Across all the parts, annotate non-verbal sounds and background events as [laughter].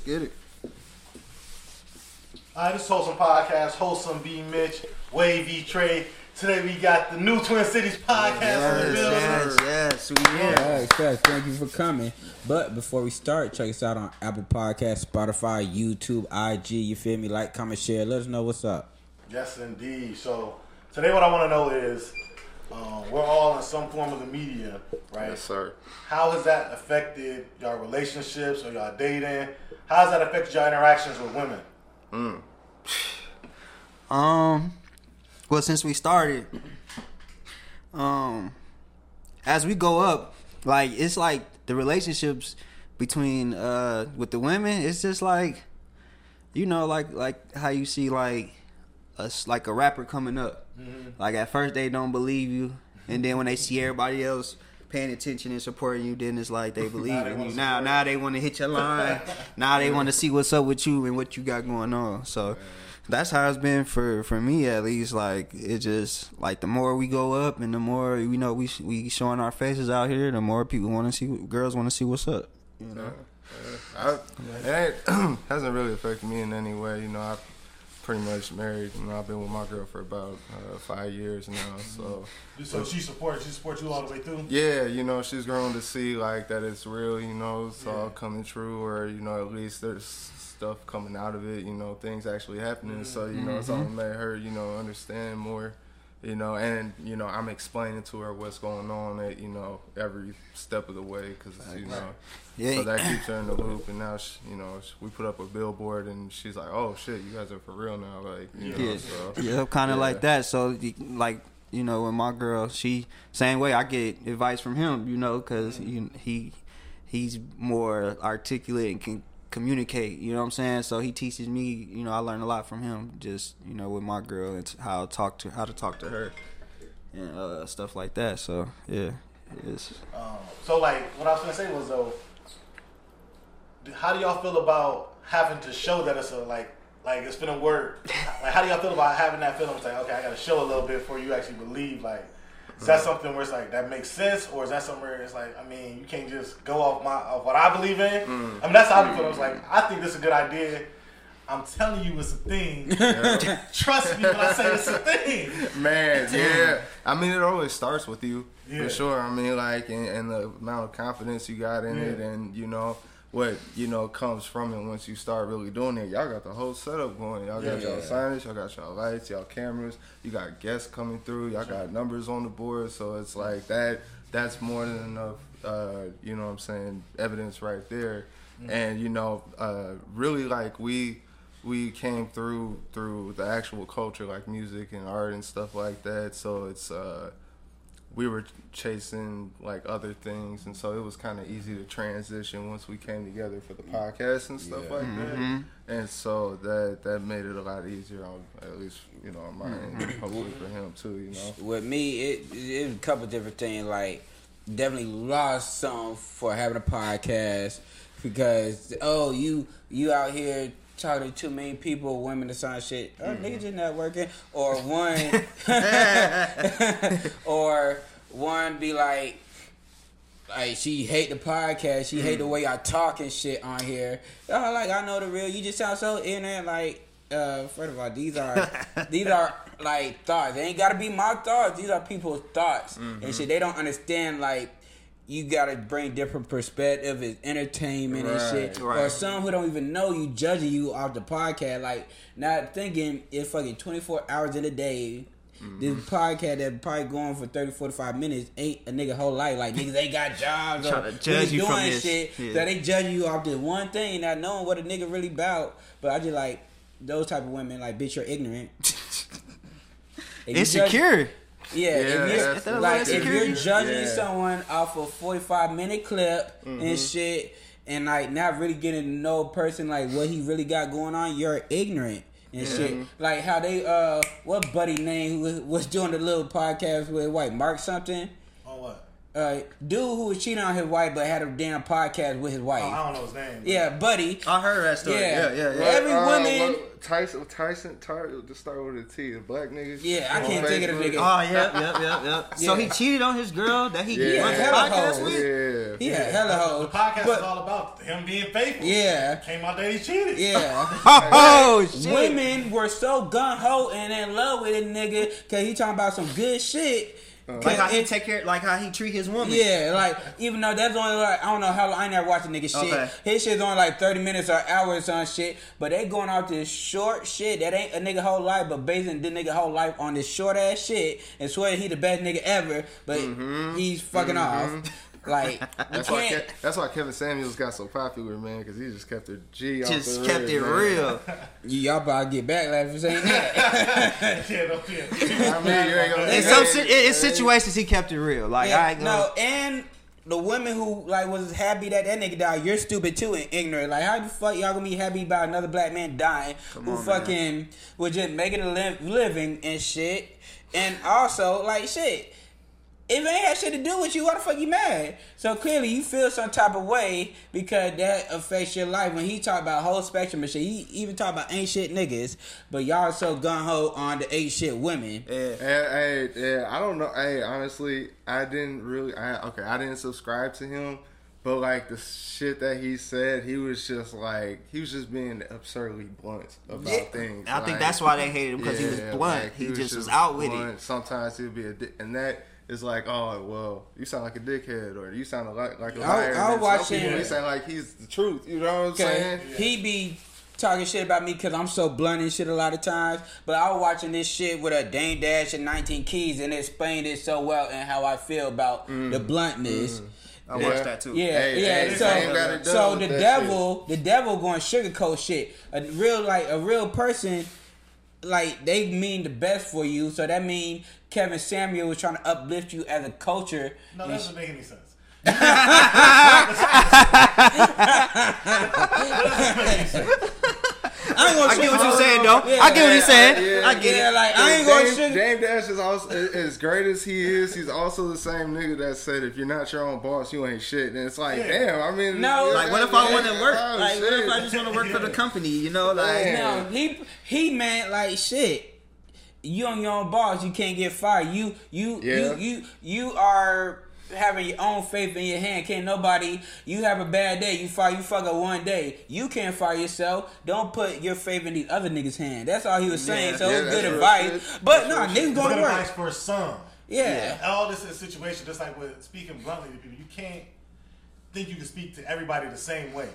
Let's get it. All right, this is Wholesome Podcast, Wholesome B. Mitch, Wavy Trey. Today we got the new Twin Cities Podcast in the building. yes, yes, we here. Yes, yes, thank you for coming. But before we start, check us out on Apple Podcasts, Spotify, YouTube, IG. You feel me? Like, comment, share. Let us know what's up. Yes, indeed. So today what I want to know is, um, we're all in some form of the media, right? Yes, sir. How has that affected your relationships or y'all dating? How has that affected your interactions with women? Um, well, since we started, um, as we go up, like it's like the relationships between uh with the women, it's just like, you know, like like how you see like us like a rapper coming up. Like at first they don't believe you, and then when they see everybody else paying attention and supporting you, then it's like they [laughs] believe they in you. Now now they want to hit your line. [laughs] now they want to see what's up with you and what you got going on. So that's how it's been for for me at least. Like it just like the more we go up and the more you know we we showing our faces out here, the more people want to see girls want to see what's up. You know. I, it [clears throat] hasn't really affected me in any way. You know, I pretty much married. You know, I've been with my girl for about uh, five years now. So mm-hmm. So she supports, she supports you all the way through. yeah, you know, she's grown to see like that it's real. You know, it's all coming true, or you know, at least there's stuff coming out of it. You know, things actually happening. Mm-hmm. So you know, it's only made mm-hmm. her you know understand more. You know, and you know, I'm explaining to her what's going on at you know every step of the way because you know. Yeah. So that keeps her in the loop, and now she, you know we put up a billboard, and she's like, "Oh shit, you guys are for real now!" Like, you know, Yeah, so yeah, kind of yeah. like that. So, like you know, with my girl, she same way. I get advice from him, you know, because he he's more articulate and can communicate. You know what I'm saying? So he teaches me. You know, I learn a lot from him. Just you know, with my girl and how to talk to how to talk to her and uh, stuff like that. So yeah, it's Um, so like, what I was gonna say was though, d- how do y'all feel about having to show that it's a like, like it's been a work? Like, how do y'all feel about having that feeling? It's like, okay, I gotta show a little bit before you actually believe. Like, is that something where it's like that makes sense, or is that somewhere it's like, I mean, you can't just go off my off what I believe in? Mm. I mean, that's how I be feeling. It's like, mm. I think this is a good idea. I'm telling you, it's a thing. [laughs] Trust me when I say it's a thing. man, [laughs] yeah. I mean, it always starts with you Yeah. for sure. I mean, like, and, and the amount of confidence you got in it, and you know what you know comes from it once you start really doing it. Y'all got the whole setup going. Y'all got Yeah. y'all signage, y'all got y'all lights, y'all cameras. You got guests coming through. Y'all got numbers on the board. So it's like that. That's more than enough. Uh, you know what I'm saying? Evidence right there. And you know, uh, really like we we came through through the actual culture like music and art and stuff like that so it's uh we were chasing like other things and so it was kind of easy to transition once we came together for the podcast and stuff like that. Mm-hmm. And so that that made it a lot easier on at least you know on my end mm-hmm. hopefully for him too you know? With me, it it was a couple different things. Like, definitely lost some for having a podcast because oh, you you out here talking to too many people, women, and some shit. Oh, mm-hmm. niggas just not working. Or one, [laughs] [laughs] or one be like. Like she hate the podcast, she hate the mm-hmm. way I talk and shit on here. Oh, like I know the real. You just sound so ignorant. Like, uh, first of all, these are [laughs] these are like thoughts. They ain't gotta be my thoughts. These are people's thoughts and mm-hmm. shit. They don't understand like you gotta bring different perspective. It's entertainment and shit. Right, Or some who don't even know you judging you off the podcast. Like not thinking it's fucking twenty four hours in a day. Mm-hmm. This podcast that probably going for 30, 45 minutes ain't a nigga whole life. Like niggas ain't got jobs or judge you from doing this. shit. Yeah. So they judge you off this one thing, not knowing what a nigga really about. But I just like those type of women. Like, bitch, you're ignorant. [laughs] Insecure. Yeah, Yeah, if you're, like if you're judging Yeah. someone off a 45 minute clip and shit, and like not really getting to know a person like what he really got going on, you're ignorant and shit. Like how they uh, what buddy name was, was doing the little podcast with white Mark something. On what? Uh, dude who was cheating on his wife but had a damn podcast with his wife. Oh, I don't know his name. yeah, buddy. I heard that story. Yeah. Yeah, yeah, yeah. Every Uh, woman- what- Tyson, Tyson, Tar, just start with a T. The black niggas. Yeah, I can't think of the nigga. Oh, yep, yep, yep, yep. So he cheated on his girl that he Yeah. runs a Hella podcast hoes. with? Yeah. He had hella The podcast But- is all about him being faithful. Yeah. Came out that he cheated. Yeah. [laughs] Oh, shit. Women were so gun ho and in love with a nigga because he talking about some good shit. Uh, like how he take care, like how he treat his woman. Yeah, like even though that's only like I don't know how long I ain't never watched a nigga shit. Okay. His shit's only like thirty minutes or hours on shit, but they going out this short shit that ain't a nigga whole life, but basing the nigga whole life on this short ass shit and swear he the best nigga ever, but mm-hmm. he's fucking mm-hmm. off. [laughs] Like [laughs] That's why. Ke- that's why Kevin Samuels got so popular, man, because he just kept it G. off Just the kept rip, it man. real. [laughs] Y'all about to get backlash for saying that. [laughs] yeah, no, yeah. I mean, you ain't gonna. In some si- in, in situations, he kept it real. Like I ain't gonna, no, and the women who like was happy that that nigga died, you're stupid too and ignorant. Like, how the fuck y'all gonna be happy about another black man dying who on, man. fucking was just making a li- living and shit? And also, like, shit. If it ain't had shit to do with you, why the fuck you mad? So clearly you feel some type of way because that affects your life. When he talk about whole spectrum and shit, he even talk about ain't shit niggas, but y'all so gun ho on the ain't shit women. yeah. Hey, hey, yeah, I don't know. Hey, honestly, I didn't really. I, okay, I didn't subscribe to him, but like the shit that he said, he was just like he was just being absurdly blunt about Yeah. things. I think that's why they hated him because he was blunt. like, he, just was out with it. Sometimes he'd be a dick, and that is like, oh well, you sound like a dickhead, or you sound like like a I- liar. I was And some watching- people, He sound like he's the truth. You know what I'm saying? He be talking shit about me because I'm so blunt and shit a lot of times. But I was watching this shit with a Dame Dash and 19 Keys and it explained it so well and how I feel about the mm. bluntness. Mm. I Yeah. watched that too. Yeah, Hey, yeah. hey, so, Dame got it done so the that devil, the devil going sugarcoat shit. A real like a real person, like they mean the best for you. So that mean Kevin Samuel was trying to uplift you as a culture. No, that doesn't make any sense. I ain't gonna I get what you're saying, though. Yeah. I get what he's saying. Yeah. I get Yeah, it. like I ain't gonna Dame, sugar. Dame Dash is also as great as he is. He's also the same nigga that said, "If you're not your own boss, you ain't shit." And it's like, Yeah. damn. I mean, No. Like, what if I want to work? oh, Like, what if. I just want to work for the company? You know, like, Man. No, he he meant like shit. You on your own boss, you can't get fired. You you Yeah. you you you are having your own faith in your hand. Can't nobody. You have a bad day, you fire. You fuck up one day. You can't fire yourself. Don't put your faith in these other niggas' hand. That's all he was saying. Yeah. so Yeah, it was good advice. shit. But no, real niggas going good to work. advice for some. Yeah. All this is a situation, just like with speaking bluntly to people, you can't think you can speak to everybody the same way.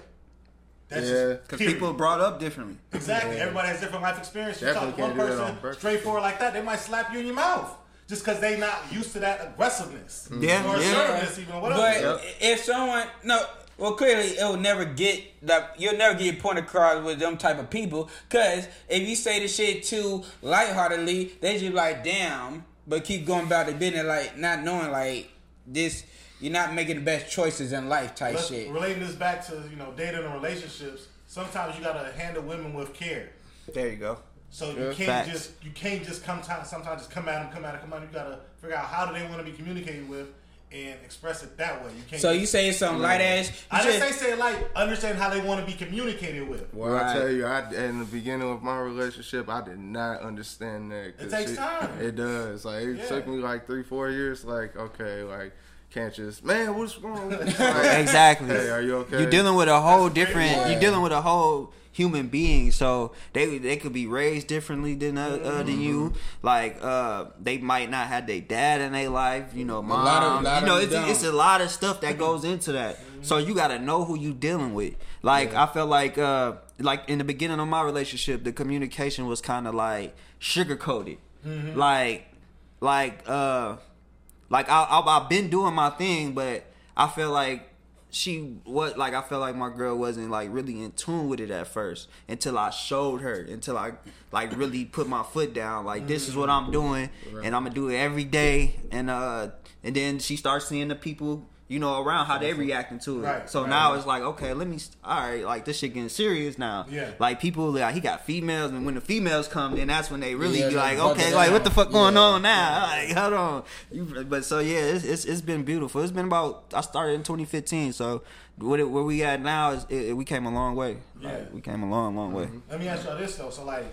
That's Yeah. because period. people brought up differently. Exactly. Everybody has different life experience. You Definitely talk to one can't do that on person purpose. straightforward like that, they might slap you in your mouth just because they not used to that aggressiveness mm-hmm. Yeah, or yeah. assertiveness, even whatever. But Yep. if someone no, well, clearly it will never get that. You'll never get your point across with them type of people. Cause if you say the shit too lightheartedly, they just like damn, but keep going about the business like not knowing like this. You're not making the best choices in life, type Let's- shit. relating this back to you know dating and relationships, sometimes you gotta handle women with care. There you go. So Yeah. you can't Facts. just you can't just come time, sometimes just come at them, come at them, come at them. You gotta figure out how do they want to be communicated with and express it that way. You can't. So you say some light ass. I just- say say it like understand how they want to be communicated with. Well, Right. I tell you, I in the beginning of my relationship, I did not understand that. It takes time. It does. Like it Yeah. took me like three, four years. Like okay, like can't just man, what's wrong? with [laughs] you?" Like, Exactly. Hey, are you okay? You're dealing with a whole That's different. point. You're dealing with a whole human being, so they they could be raised differently than uh, uh, than you. Like uh, they might not have their dad in their life. You know, mom. lot of- lot you know, of it's, it's a lot of stuff that goes into that. So you got to know who you dealing with. Like I felt like uh, like in the beginning of my relationship, the communication was kind of like sugar coated. Like like uh like I, I I've been doing my thing, but I feel like she what like I felt like my girl wasn't like really in tune with it at first until I showed her until I like really put my foot down like this is what I'm doing and I'm gonna do it every day. And uh and then she starts seeing the people you know, around how they reacting to it. Right, so right, now right. it's like, okay, let me, st- all right, like this shit getting serious now. Yeah. Like people, like he got females, and when the females come, then that's when they really Yeah, be like, okay, like what the fuck going Yeah. on now? Like, hold on. You, but so yeah, it's, it's it's been beautiful. It's been about I started in 2015, so what it, where we at now is it, we came a long way. Yeah. Like, we came a long, long way. Mm-hmm. Let me ask y'all this though. So like,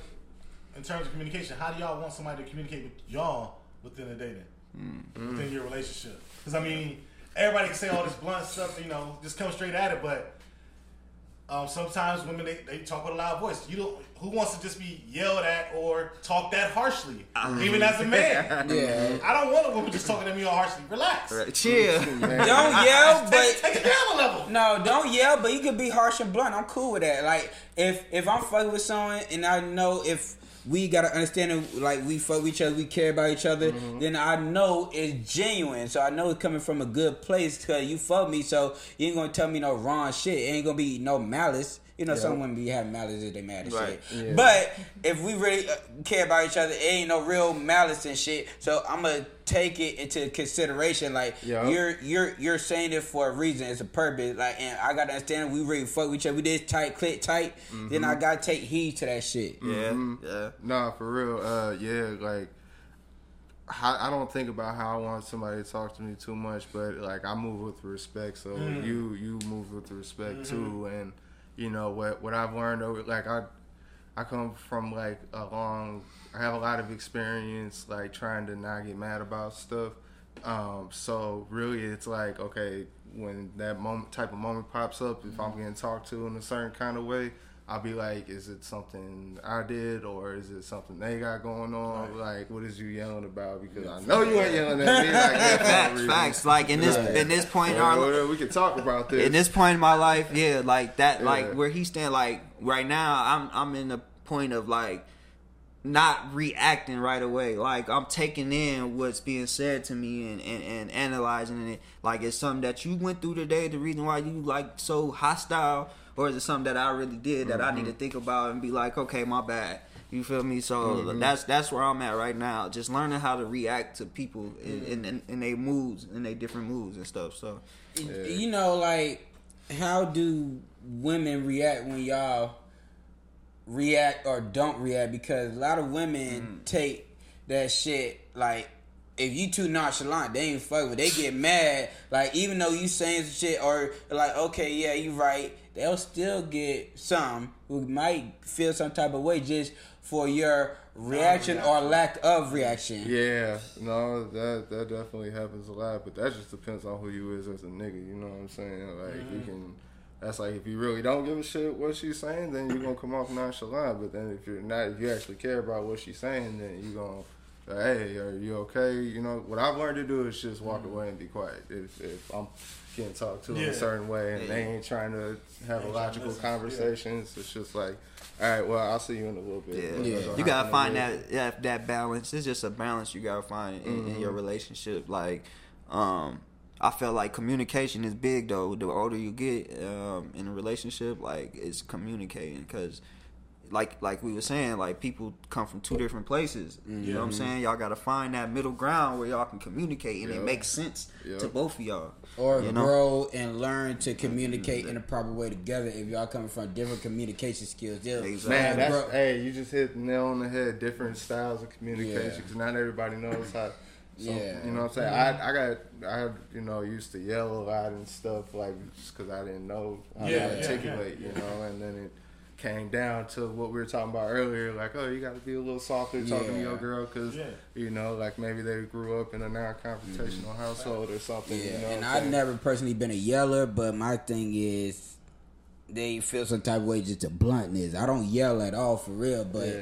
in terms of communication, how do y'all want somebody to communicate with y'all within a dating, mm. within your relationship? Because I mean, everybody can say all this blunt stuff, you know, just come straight at it, but. Um, sometimes women they, they talk with a loud voice. You don't. Who wants to just be yelled at or talk that harshly? Even as a man, [laughs] Yeah. I don't want a woman just talking to me all harshly. Relax. Right. Chill. Don't yell, but take it down a level. No, don't yell, but you can be harsh and blunt. I'm cool with that. Like if if I'm fucking with someone and I know if we gotta understand it, like we fuck with each other, we care about each other, mm-hmm. then I know it's genuine. So I know it's coming from a good place because you fuck me. So you ain't gonna tell me no wrong shit. It ain't gonna be no malice. You know, some women be having malice if they mad and Right. shit. Yeah. But if we really uh, care about each other, it ain't no real malice and shit. So I'm gonna take it into consideration. Like Yeah. you're you're you're saying it for a reason. It's a purpose. Like, and I gotta understand. We really fuck with each other. We did tight, click tight. Then I gotta take heed to that shit. Yeah, yeah. Nah, for real. Uh, yeah, like I don't think about how I want somebody to talk to me too much, but like I move with respect. So you you move with respect too, and you know what what I've learned over like I I come from like a long I have a lot of experience like trying to not get mad about stuff. Um, so really it's like okay when that moment type of moment pops up if I'm getting talked to in a certain kind of way I'll be like is it something I did or is it something they got going on like what is you yelling about because I know you ain't yelling at me like [laughs] that Facts, reason. facts. Like in this Right. in this point in Or- our or we can talk about this in this point in my life, yeah, like that, like where he stand, like right now, I'm I'm in the point of like not reacting right away. Like I'm taking in what's being said to me and, and, and analyzing it. Like it's something that you went through today, the reason why you like so hostile, or is it something that I really did that I need to mm-hmm. think about and be like, okay, my bad. You feel me? So mm-hmm. that's that's where I'm at right now. Just learning how to react to people in in, in, in their moods, in their different moods and stuff. So You know, like how do women react when y'all react or don't react? Because a lot of women mm. take that shit like. If you too nonchalant, they ain't fuck with. They get mad. Like even though you saying some shit or like, okay, yeah, you right. They'll still get some who might feel some type of way just for your reaction or lack of reaction. Yeah, no, that that definitely happens a lot, but that just depends on who you is as a nigga. You know what I'm saying? Like you mm-hmm. can, that's like if you really don't give a shit what she's saying, then you're gonna come off nonchalant. But then if you're not, if you actually care about what she's saying, then you gonna, hey, are you okay? You know what I've learned to do is just walk away and be quiet. If if I'm getting talked to in a certain way and they ain't trying to have Ain't a logical listen, yeah. conversations, it's just like, all right, well, I'll see you in a little bit. Yeah, Yeah. you gotta find that, that that balance. It's just a balance you gotta find in, in Mm-hmm. your relationship. Like, um, I feel like communication is big though. The older you get um, in a relationship, like it's communicating because. Like like we were saying, like people come from two different places. You know what I'm saying? Y'all gotta find that middle ground where y'all can communicate and Yeah. it makes sense Yeah. to both of y'all. or you know? grow and learn to communicate in a proper way together. If y'all coming from different communication skills, they'll Exactly. Man, that's grow- hey, you just hit the nail on the head. Different styles of communication Yeah. because not everybody knows how. So, Yeah. you know what I'm saying. I I got I you know used to yell a lot and stuff like just because I didn't know how Yeah, to yeah, articulate, yeah, you know, and then it came down to what we were talking about earlier, like oh you got to be a little softer talking to your girl because Yeah. you know like maybe they grew up in a non-confrontational mm-hmm. household or something. Yeah, you know and I'm I've saying? never personally been a yeller, but my thing is they feel some type of way just to bluntness. I don't yell at all for real, but Yeah.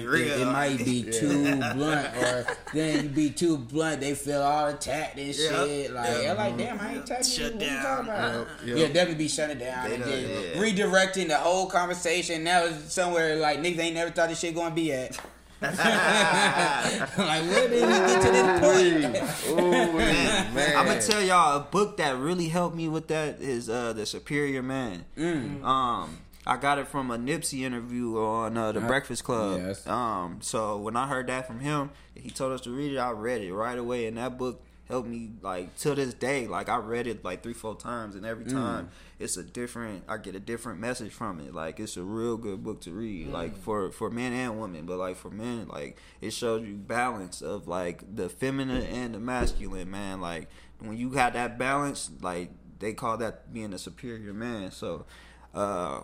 It, real. it- it might be [laughs] Yeah. too blunt, or then you be too blunt, they feel all attacked and Yep. shit. Like, Yep. I'm like, damn, I ain't touching Shut you. What you down. talking about? Yep. Yeah, definitely be shutting down They and done, then yeah. redirecting the whole conversation. Now it's somewhere like niggas ain't never thought this shit gonna be at. [laughs] like, where did we get to this man. I'm gonna tell y'all a book that really helped me with that is uh the Superior Man. Mm. Um, I got it from a Nipsey interview on uh, the Uh, Breakfast Club. yes. Um, so when I heard that from him, he told us to read it. I read it right away, and that book helped me like to this day. Like I read it like three, four times, and Mm. every time it's a different. I get a different message from it. Like it's a real good book to read. Like for for men and women, but like for men, like it shows you balance of like the feminine and the masculine. Man, like when you got that balance, like they call that being a superior man. So. uh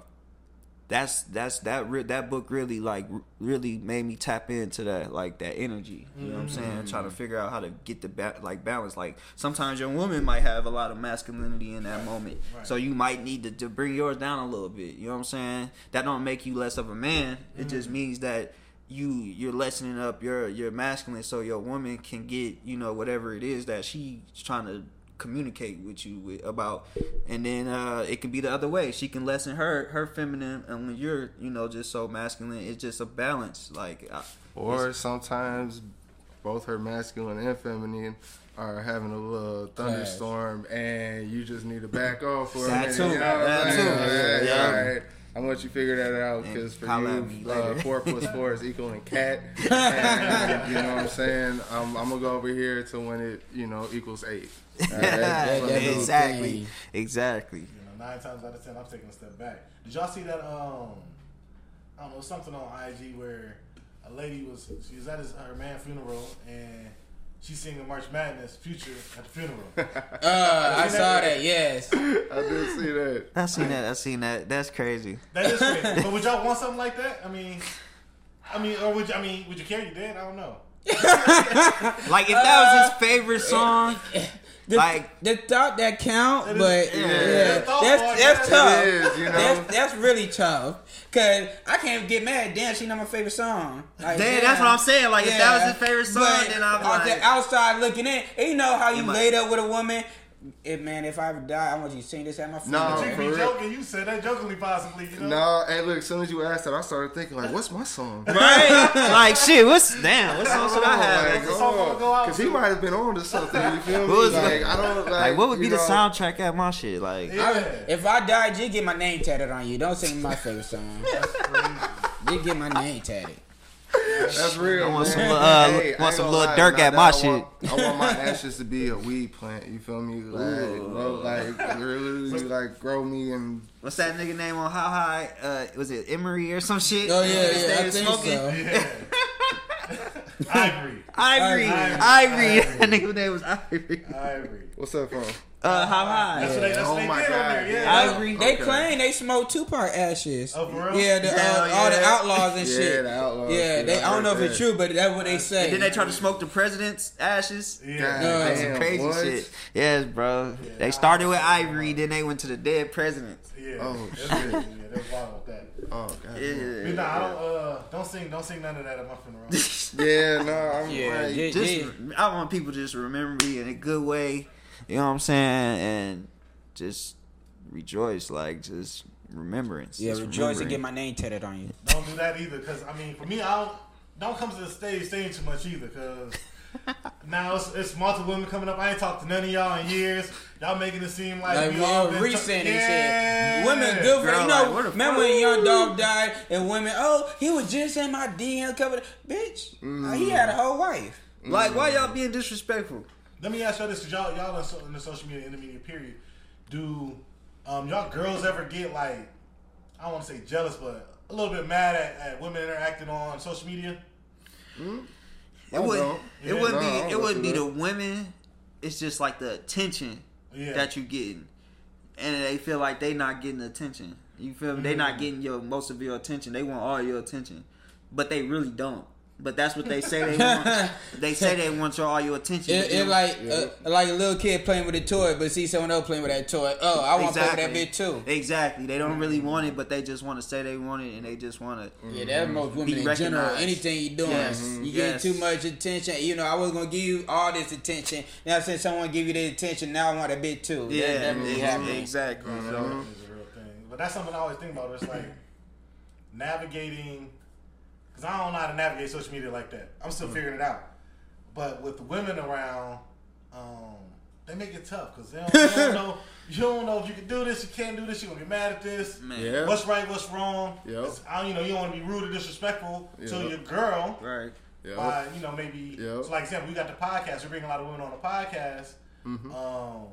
that's that's that re- that book really like really made me tap into that like that energy. You know what I'm saying? Mm-hmm. Trying to figure out how to get the ba- like balance. Like sometimes your woman might have a lot of masculinity in that moment, Right. so you might need to, to bring yours down a little bit. You know what I'm saying? That don't make you less of a man. It just mm-hmm. means that you you're lessening up your your masculine, so your woman can get you know whatever it is that she's trying to communicate with you with, about and then uh it can be the other way she can lessen her her feminine and when you're you know just so masculine it's just a balance like I, Or sometimes both her masculine and feminine are having a little thunderstorm and you just need to back off for a That minute. too. You know That I'm too. Alright, Yeah. alright. I'm gonna let you figure that out because for holla at me you, uh, four plus four is [laughs] equaling cat. [laughs] And, you know what I'm saying? I'm, I'm gonna go over here to when it, you know, equals eight. Alright? that- that exactly thing. exactly You know, nine times out of ten, I'm taking a step back. Did y'all see that? Um, I don't know, something on IG where a lady was she was at his, her man funeral and she's singing March Madness Future at the funeral. [laughs] [laughs] Uh, I saw that. Yes. [laughs] I did see that. i seen that i seen that that's crazy that is crazy. but would y'all want something like that? I mean, I mean, or would you, I mean, would you care you dead? I don't know. like if that was his favorite song The, Like- the thought that count, It is- but yeah. yeah, that's that's tough. It is, you know. That's that's really tough. Cause I can't get mad. Damn, she not my favorite song. Like, Damn, that's what I'm saying. Like, if that was his favorite song, but then I'm like- the outside looking in, and you know how you might- laid up with a woman. If man, if I ever die, I want you to sing this at my funeral. No, You for be real. joking. You said that jokingly, possibly. You know. No, hey, look, as soon as you asked that, I started thinking, like, what's my song? [laughs] right like shit what's damn what song should i oh have What's the song gonna go Because he might have been on to something. You feel me? What was- like, I don't like. like what would be you the soundtrack at my shit like Yeah. I- if I die, just get my name tatted on you. Don't sing my favorite song. [laughs] That's crazy. Just get my name tatted. That's real. I want man. some little, uh, Hey, want some little lie, Dirk now at my I want- I want my [laughs] ashes to be a weed plant. You feel me? Like, bro, like really, like grow me and What's that nigga name on How High? Uh, was it Emery or some shit? Oh yeah, That yeah, I stayed think smoking? so. Yeah. [laughs] Ivory. Ivory. Ivory. Ivory. Ivory. [laughs] That nigga name was Ivory. Ivory. what's up, from? Uh, How High? That's what they, that's Oh what they my did God, on there. Yeah. yeah. Ivory. They Okay. claim they smoked Tupac ashes. Oh, for real? Yeah, the, uh, Hell all the Outlawz and [laughs] shit. Yeah, the Outlawz Yeah, they, I I don't know if it's true, but that's what they say. And then they tried to smoke the president's ashes. Yeah. God That's some crazy what? shit. Yes, bro. Yeah. They started with Ivory, then they went to the dead presidents. Yeah. Oh, That's shit. crazy. Yeah, that's wild with that. Oh god. But Yeah. nah, I don't. Uh, don't sing. Don't sing none of that at my funeral. [laughs] Yeah, no, I'm Yeah, like, yeah. Just, I want people to just remember me in a good way. You know what I'm saying? And just rejoice, like just remembrance. yeah, just rejoice and get my name tatted on you. don't do that either. Cause I mean, for me, I don't. Don't come to the stage saying too much either. Cause [laughs] now it's, it's multiple women coming up. I ain't talked to none of y'all in years. Y'all making it seem like, Like we we all all been recent ta- yeah. shit. Women good for Girl, you know. where the remember fuck- when Young Dolph died and women, oh, he was just in my DM cover. Bitch, uh, he had a whole wife. Like, why y'all being disrespectful? Let me ask y'all this: Cause y'all y'all in, so, in the social media intermediate period, do um, y'all girls ever get like I don't want to say jealous, but a little bit mad at, at women interacting on social media? It I would. Yeah. not It wouldn't No, be. It wouldn't be through the women. It's just like the attention Yeah. that you're getting, and they feel like they not getting attention. You feel me? They not Mm. getting your most of your attention. They want all your attention, but they really don't. But that's what they say they [laughs] want. they say they want your all your attention. It, it then- like uh, like a little kid playing with a toy, but see someone else playing with that toy. Oh, I want to play with that bitch too. Exactly. They don't really want it, but they just want to say they want it, and they just want to. Yeah, that's mm-hmm. most women Be in general. Anything you doing, Yes. Mm-hmm. you Yes. getting too much attention. You know, I was gonna give you all this attention. Now since someone give you the attention, now I want a bit too. That- Yeah, mm-hmm. that really ex- happening. exactly. It's So, a real thing. But that's something I always think about. It's like navigating, because I don't know how to navigate social media like that. I'm still figuring it out. But with the women around, um, they make it tough because they, [laughs] don't- they don't know. You don't know if you can do this, you can't do this. You're gonna get mad at this. man. Yeah. What's right? What's wrong? Yep. I, you know, you don't want to be rude or disrespectful to your girl, Right. Yep. by you know maybe Yep. so like example we got the podcast. We bring a lot of women on the podcast. Mm-hmm. Um,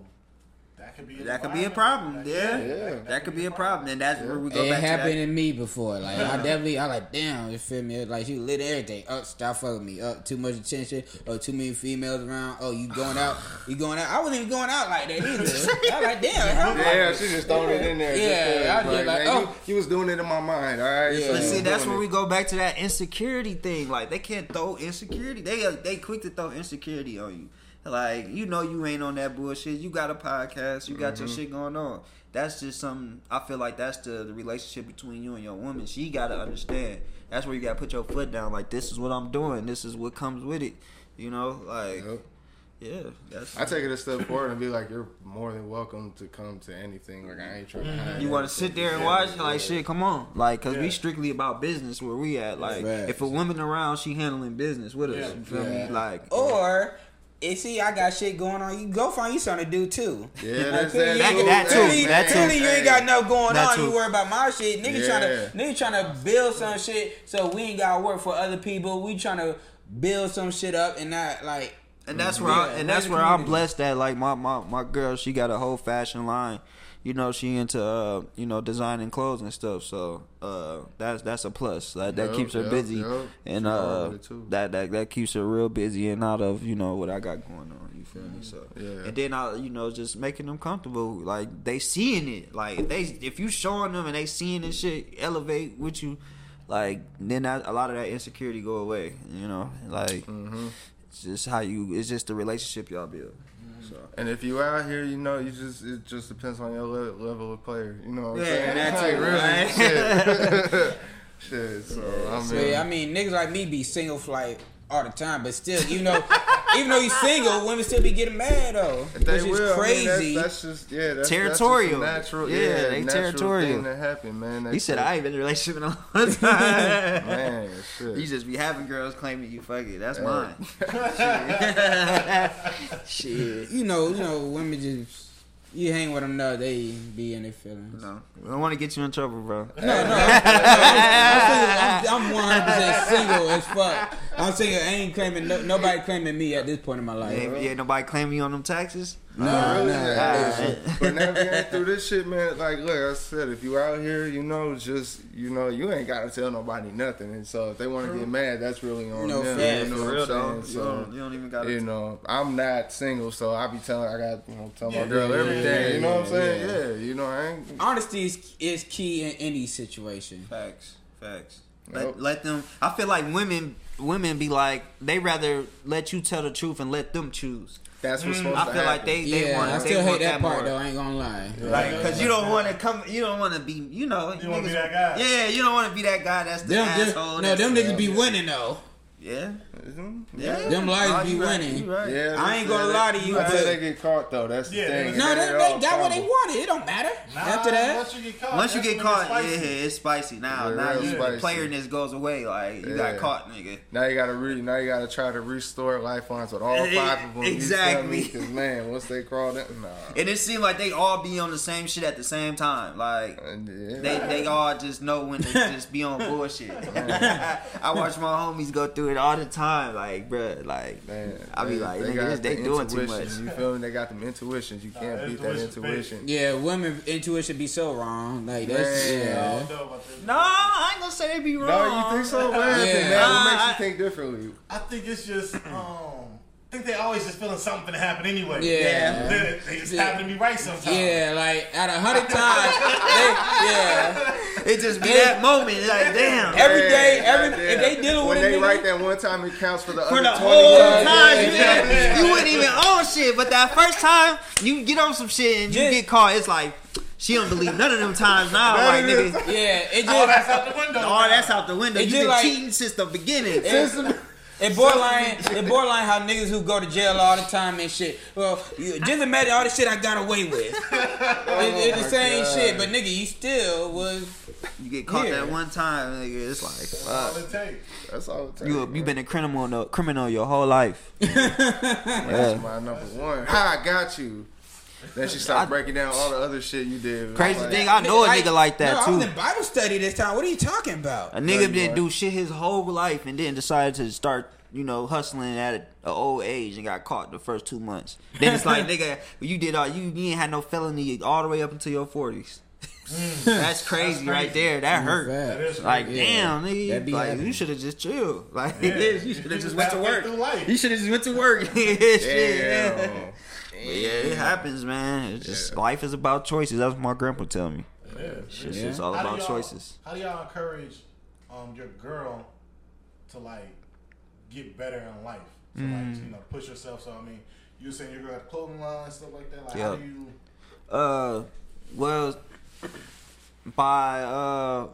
that could be an That could be a problem. That- Yeah, Yeah. that could be a problem, and that's where we go It back happened to to me before. Like I definitely, I like, damn, you feel me? Like you lit everything. Up, stop fucking me. Up, too much attention. Oh, too many females around. Oh, you going out? You going out? I wasn't even going out like that either. I was like, damn, hell Yeah, she just throwing it in there. just Yeah, I cause, was just like, oh. you, you was doing it in my mind, all right? Yeah. So But see, that's where it. we go back to that insecurity thing. Like they can't throw insecurity. They uh, they quick to throw insecurity on you. Like you know you ain't on that bullshit. You got a podcast. You got Mm-hmm. your shit going on. That's just something. I feel like that's the, the relationship between you and your woman. She got to understand. That's where you got to put your foot down. Like this is what I'm doing. This is what comes with it. You know, like Yep. yeah. That's I take it a step forward and be like, you're more than welcome to come to anything. Like I ain't trying to hide. You want to sit there and watch? Like shit, come on. Like, cause we strictly about business where we at. Like, if a woman around, she handling business with us. Yeah. You feel Yeah. me? Like, Or, you see, I got shit going on. You go find you something to do too. Yeah, that's clearly that, you- too. That too, clearly- that too. Clearly, you ain't got nothing going That on. too. You worry about my shit. Nigga Yeah. trying to nigga trying to build some shit, so we ain't got to work for other people. We trying to build some shit up and not like. and that's mm-hmm. where, I, and that's the where I'm blessed that like my, my my girl, she got a whole fashion line. You know, she into uh, you know designing clothes and stuff. So uh, that's that's a plus. That that Yup, keeps her yup, busy, yup. and uh, with it, too. that that that keeps her real busy and out of you know what I got going on. You feel me? So Yeah. and then I you know just making them comfortable. Like they seeing it. Like if they if you showing them and they seeing this shit elevate with you, like then that, a lot of that insecurity go away. You know, like Mm-hmm. it's just how you. It's just the relationship y'all build. So. And if you out here, you know, you just it just depends on your le- level of player. You know what I'm Yeah, saying? that [laughs] Like, really, shit. [laughs] [laughs] shit. So I mean, So, yeah, I mean, niggas like me be single flight all the time, but still, you though even though you're single, women still be getting mad though, they which is will. crazy. I mean, that's, that's just yeah, that's Territorial. That's just a natural, Yeah, yeah, they natural territorial. thing that happen, man. He said it. I ain't been in a relationship in a long [laughs] time. man, shit. You just be having girls claiming you fuck it. That's Hey. mine. [laughs] [laughs] Shit. you know, you know, women just you hang with them, know they be in their feelings. No, I don't want to get you in trouble, bro. No, no, I'm, I'm, I'm, I'm 100% single as fuck. I'm single. I ain't claiming no, nobody claiming me at this point in my life. Ain't, ain't nobody claiming you on them taxes. No, Really? no. Yeah. but navigating through this shit, man. Like, look, I said, if you out here, you know, just you know, you ain't gotta tell nobody nothing. And so, if they want to get mad, that's really on No them. facts. You know For what real I'm saying? You don't, So, you don't even got you to. know, I'm not single, so I be telling, I got, you know, tell my Yeah, girl yeah, everything. yeah, you know what I'm saying? yeah. Yeah. you know, I ain't. Honesty is, is key in any situation. Facts. Facts. Nope. Let, let them. I feel like women. Women be like they rather let you tell the truth and let them choose. That's what's mm. supposed I to feel like happen. they they yeah, want. I they still hate want that part more. though. I ain't gonna lie. Like, cause you don't want to come, you don't want to be, you know, You wanna be that guy. Yeah, you don't want to be that guy that's the Them, them, asshole. no, them niggas be winning though. Yeah, yeah. Them lies Oh, be right, winning. right. Yeah, I ain't gonna lie to you, Until they get caught, though. That's the thing. No, they, they all got what they wanted. It don't matter. Nah, After that, once you get caught, Once you get caught, it's yeah, spicy. it's spicy. Now, Yeah, now real you, the playerness goes away. Like you Yeah. got caught, nigga. Now you gotta re, now you gotta try to restore life lifelines with all Eh, five of them. exactly. Because man, once they crawl in, nah. And it seemed like they all be on the same shit at the same time. Like yeah. they they all just know when to [laughs] just be on bullshit. [laughs] [laughs] I watch my homies go through it all the time. Like, bruh, like Man, I be they- like, they nigga, got they doing too much. You feel me? They got them intuitions. You can't Nah, beat that intuition's big. intuition. yeah, women intuition be so wrong. Like that's Man. Yeah. don't know about this. no, I ain't gonna say they be wrong. No, you think so? What [laughs] happened, Yeah. man? What makes Uh, you think differently? I think it's just um. I think they always just feeling something to happen anyway. Yeah. They, they just Yeah. happen to be right sometimes. Yeah, like at a hundred [laughs] times, they, yeah. [laughs] It just be that moment. Like, damn. Every Man, day, every goddamn. if they dealing with when a they nigga, write that one time, it counts for the For other the 20 whole times. time, yeah, you, yeah, you wouldn't even own shit. But that first time you get on some shit and you Just- get caught, it's like she don't believe none of them times now. None Like, of nigga, yeah, it All that's just out the window. all that's out the window. It You just been like- cheating since the beginning. it, it borderline, it borderline how niggas who go to jail all the time and shit. Well, you, just imagine all the shit I got away with. It, oh it's the same God. shit, but nigga, you still was. You get caught Yeah. that one time, nigga. It's like, That's all it takes. That's all it takes. You you been a criminal criminal your whole life. [laughs] That's my number one. Ha, I got you. Then she started breaking down all the other shit you did. Crazy Like, thing, I know a nigga like that no, I too. was in Bible study this time. What are you talking about? A nigga you didn't weren't. do shit his whole life and then decided to start you know, hustling at an old age and got caught the first two months. Then it's like, [laughs] nigga, you did all you you ain't had no felony all the way up until your forties. Mm. [laughs] that's crazy That's right crazy. there. That hurt. That is Like crazy. damn, nigga, like happening. you should have just chilled. [laughs] Like Yeah. you should have just went to work. get through life. You should have just went to work. Shit, yeah. Damn. Yeah, it happens, man. It's just life is about choices. That's what my grandpa tell me. It is. It's It is. just all How about choices. How do y'all encourage um, your girl to like get better in life? To Mm. like you know push yourself. So I mean, you were saying your girl got a clothing line and stuff like that. Like Yeah. how do you? Uh, well, by uh,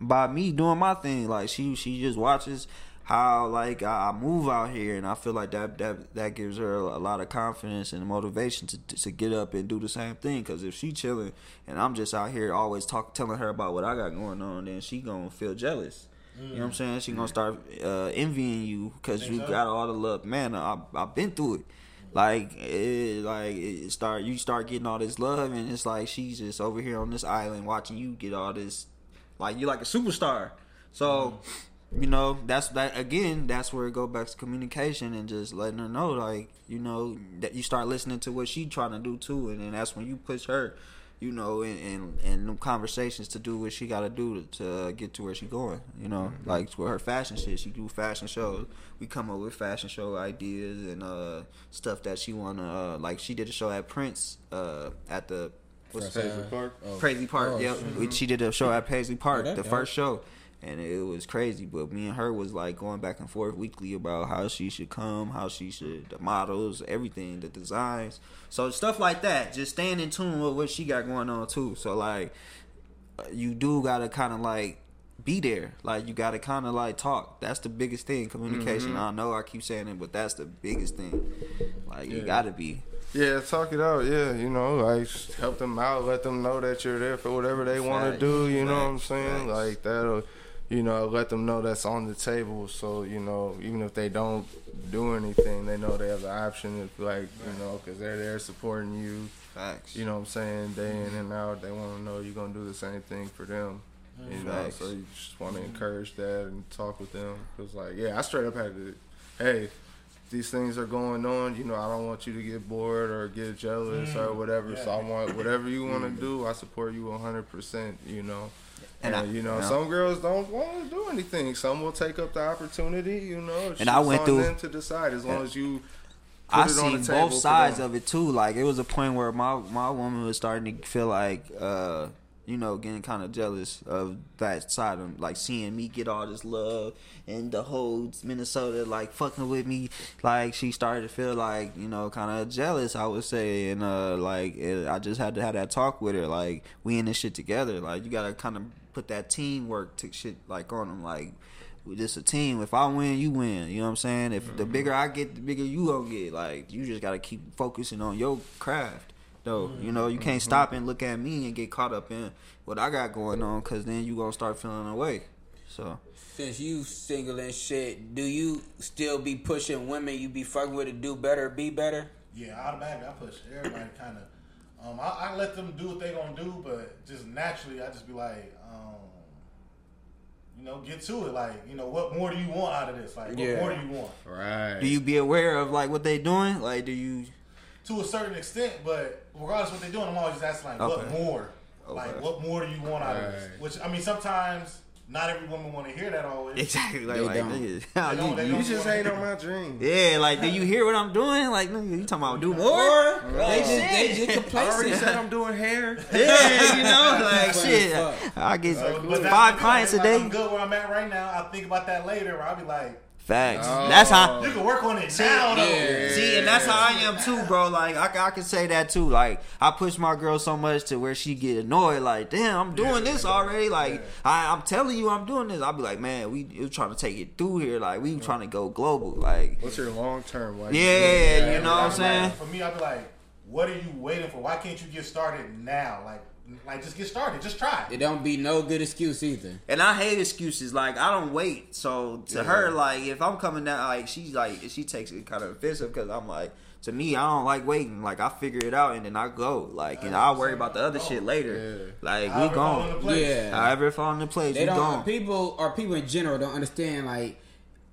by me doing my thing, like she she just watches how like I I move out here, and I feel like that that that gives her a lot of confidence and motivation to to get up and do the same thing. Because if she chilling and I'm just out here always talk telling her about what I got going on, then she gonna feel jealous. You know what I'm saying? She gonna start uh, envying you because you so? got all the love. Man, I I've been through it. Like it, like it start you start getting all this love, and it's like she's just over here on this island watching you get all this. Like you're like a superstar. So you know that's that again. That's where it go back to communication and just letting her know, like you know that you start listening to what she trying to do too, and then that's when you push her. You know, and and, and conversations to do what she got to do to, to get to where she going. You know, like with her fashion shit, she do fashion shows. We come up with fashion show ideas and uh stuff that she wanna uh, like. She did a show at Prince uh at the what's Fresh Paisley Park? Oh. Paisley Park. Oh, yep, shit. We- she did a show at Paisley Park, that the dope. first show, and it was crazy. But me and her was like going back and forth weekly about how she should come, how she should, the models, everything, the designs, so stuff like that. Just staying in tune with what she got going on too. So like, you do gotta kind of like be there. Like you gotta kind of like talk. That's the biggest thing. Communication. Mm-hmm. I know I keep saying it, but that's the biggest thing. Like you gotta be. Yeah, talk it out. Yeah, you know, like help them out, let them know that you're there for whatever they want to do. You know what I'm saying? Facts. Like that'll, you know, let them know that's on the table. So you know, even if they don't do anything, they know they have the option of like, you know, because they're there supporting you. Facts. You know what I'm saying? Day in and out, they want to know you're gonna do the same thing for them. You know, Facts. so you just want to encourage that and talk with them. Cause like, yeah, I straight up had to, hey, these things are going on. You know, I don't want you to get bored or get jealous or mm, whatever. So I want whatever you want to mm. do. I support you 100. percent You know. And I- you know, some girls don't want to do anything. Some will take up the opportunity. You know, And I went through- them to decide as long as you. Put I it on seen both sides of it too. Like it was a point where my my woman was starting to feel like, uh, you know, getting kind of jealous of that side of like seeing me get all this love and the whole Minnesota like fucking with me. Like she started to feel like you know kind of jealous. I would say, and uh, like it, I just had to have that talk with her. Like we in this shit together. Like you gotta kind of put that teamwork to shit like on them. Like we just a team. If I win, you win. You know what I'm saying? If the bigger I get, the bigger you gonna get. Like you just gotta keep focusing on your craft. Though mm-hmm. you know you can't mm-hmm. stop and look at me and get caught up in what I got going on, cause then you gonna start feeling away. So Since you single and shit, do you still be pushing women you be fucking with to do better, be better? Yeah, automatically I push everybody kind of. Um, I, I let them do what they gonna do, but just naturally I just be like, um, you know, get to it. Like, you know, what more do you want out of this? Like, what Yeah. more do you want? Right. do you be aware of like what they doing? Like do you? To a certain extent, but regardless of what they're doing, I'm always just asking like, what more? Okay. Like, what more do you want out of this? Which I mean, sometimes not every woman want to hear that always. Exactly. Like, They like don't. nigga, They don't- they you- You don't- just ain't on my dream. yeah, like do you hear what I'm doing? Like nigga, you talking about do more? They just, they just I already complacent. said I'm doing hair. [laughs] Yeah, you know, like shit. I get So, but that's five the clients a thing, like, day. I'm good where I'm at right now. I'll think about that later. Where I'll be like, Facts. Oh. That's how. you can work on it now. though. yeah. See, and that's how I am too, bro. Like I, I can say that too. Like I push my girl so much to where she get annoyed. Like, damn, I'm doing Yeah, this yeah, already. Like yeah. I, I'm telling you, I'm doing this. I'll be like, man, we you trying to take it through here. Like we trying to go global. Like What's your long term? Like, yeah, you know what I'm saying. like- for me, I'll be like, what are you waiting for? Why can't you get started now? Like, like just get started. Just try. It don't be no good excuse either. And I hate excuses. Like I don't wait. So to her, like if I'm coming down, like she's like she takes it kind of offensive because I'm like. To me, I don't like waiting. Like I figure it out and then I go. Like and I'll worry about the other shit later. Like However we gone. Yeah. However, it fall the place, They we don't. gone. People or people in general don't understand. Like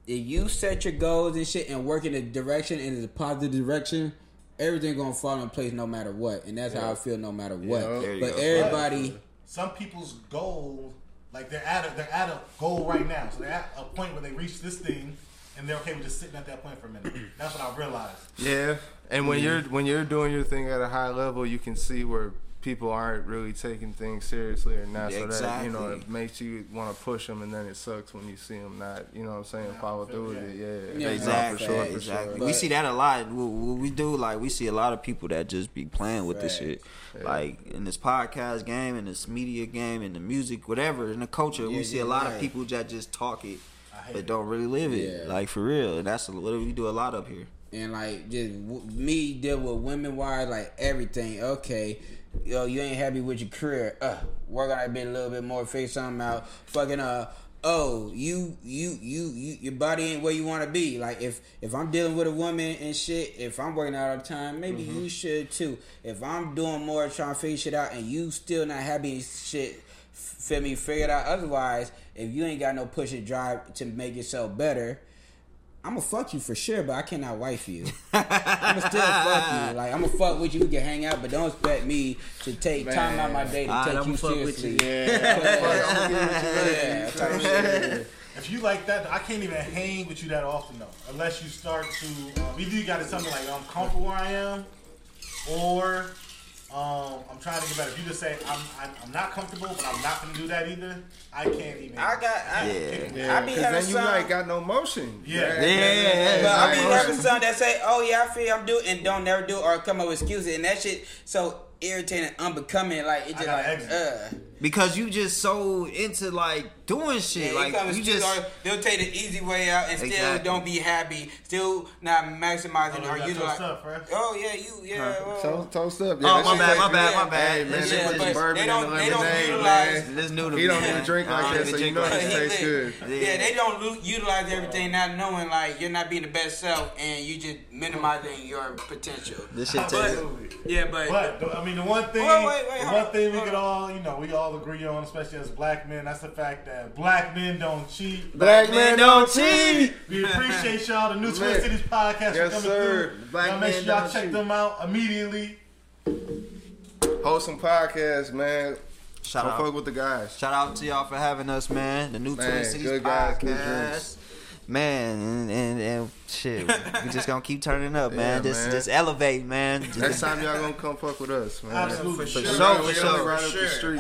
if you set your goals and shit and work in a direction and it's a positive direction, everything gonna fall in place no matter what. And that's how I feel no matter what. Yeah. There you But go. everybody, Some people's goals, like they're at a, they're at a goal right now, so they're at a point where they reach this thing, and they're okay with just sitting at that point for a minute. That's what I realized. Yeah, and when you're when you're doing your thing at a high level, you can see where people aren't really taking things seriously or not. So that you know it makes you want to push them, and then it sucks when you see them not. You know what I'm saying? Follow through with it. Yeah, Yeah, No, Exactly, for sure, for exactly. sure. we see that a lot. What what we do, like, we see a lot of people that just be playing with this shit. Like in this podcast game, in this media game, in the music, whatever, in the culture, Yeah, we see a lot right. of people that just talk it, but it. don't really live it. Yeah. Like for real, and that's what we do a lot up here. and like just w- me deal with women wise, like everything. Okay, yo, you ain't happy with your career. Uh, work on that bit a little bit more. Figure something out. Fucking uh. Oh, you, you, you, you, your body ain't where you want to be. Like if if I'm dealing with a woman and shit, if I'm working out all the time, maybe you should too. If I'm doing more trying to figure shit out and you still not happy shit, feel me, figure it out. Otherwise, if you ain't got no push and drive to make yourself better, I'ma fuck you for sure, but I cannot wife you. I'ma still fuck you. Like I'ma fuck with you, we can hang out, but don't expect me to take time out my day to Alright, take I'ma you fuck with seriously. you. Yeah, [laughs] type shit. If you like that, I can't even hang with you that often though, unless you start to um, either you got to something like I'm comfortable where I am, or um, I'm trying to get better. If you just say I'm, I'm I'm not comfortable, but I'm not gonna do that either, I can't even. I got, I, Yeah. Yeah, I be 'cause having then you some- like got no motion. Yeah. Yeah. But I be Like, having some that say, "Oh yeah, I feel I'm doing," and don't never do, or come up with excuses, and that shit so irritating, unbecoming. Like it just like, uh. Because you just so into like doing shit, Yeah, like you, come you with just. excuses, or they'll take the easy way out and still don't be happy, still not maximizing Oh, or you got utilizing. toast up, fresh? Oh yeah, you yeah. well, oh. Toast, toast up. Oh, my bad, my bad, my bad. Hey, man, This this Yeah, shit is bourbon they and don't- they don't lemonade, utilize- man. This new to He me. don't even drink like that, so you know like it tastes good. Yeah. they don't utilize everything, not knowing like you're not being the best self, and you just minimizing your potential. This shit tastes. Absolutely. Yeah, but, But I mean, the one thing, the one thing we could all, you know, we all agree on, especially as black men, that's the fact that black men don't cheat. Black men don't cheat. We appreciate [laughs] y'all. The new Twin Man. Cities podcast Yes, is coming sir. through. Black y'all make sure y'all check cheat. them out immediately. Wholesome podcast, man. Shout Don't out. fuck with the guys. Shout out to y'all for having us, man. The new Man, Twin Cities good guys, podcast. drinks. Man, and, and, and shit, we just gonna keep turning up, [laughs] man. Yeah, just man. just elevate, man. Just- Next time y'all gonna come fuck with us, man. Absolutely. For For sure, sure. for We sure. only right up the street,